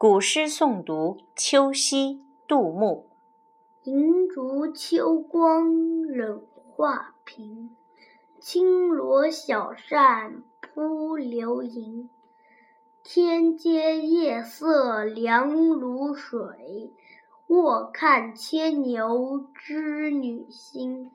古诗诵读秋夕杜牧银烛秋光冷画屏轻罗小扇扑流萤天阶夜色凉如水卧看牵牛织女星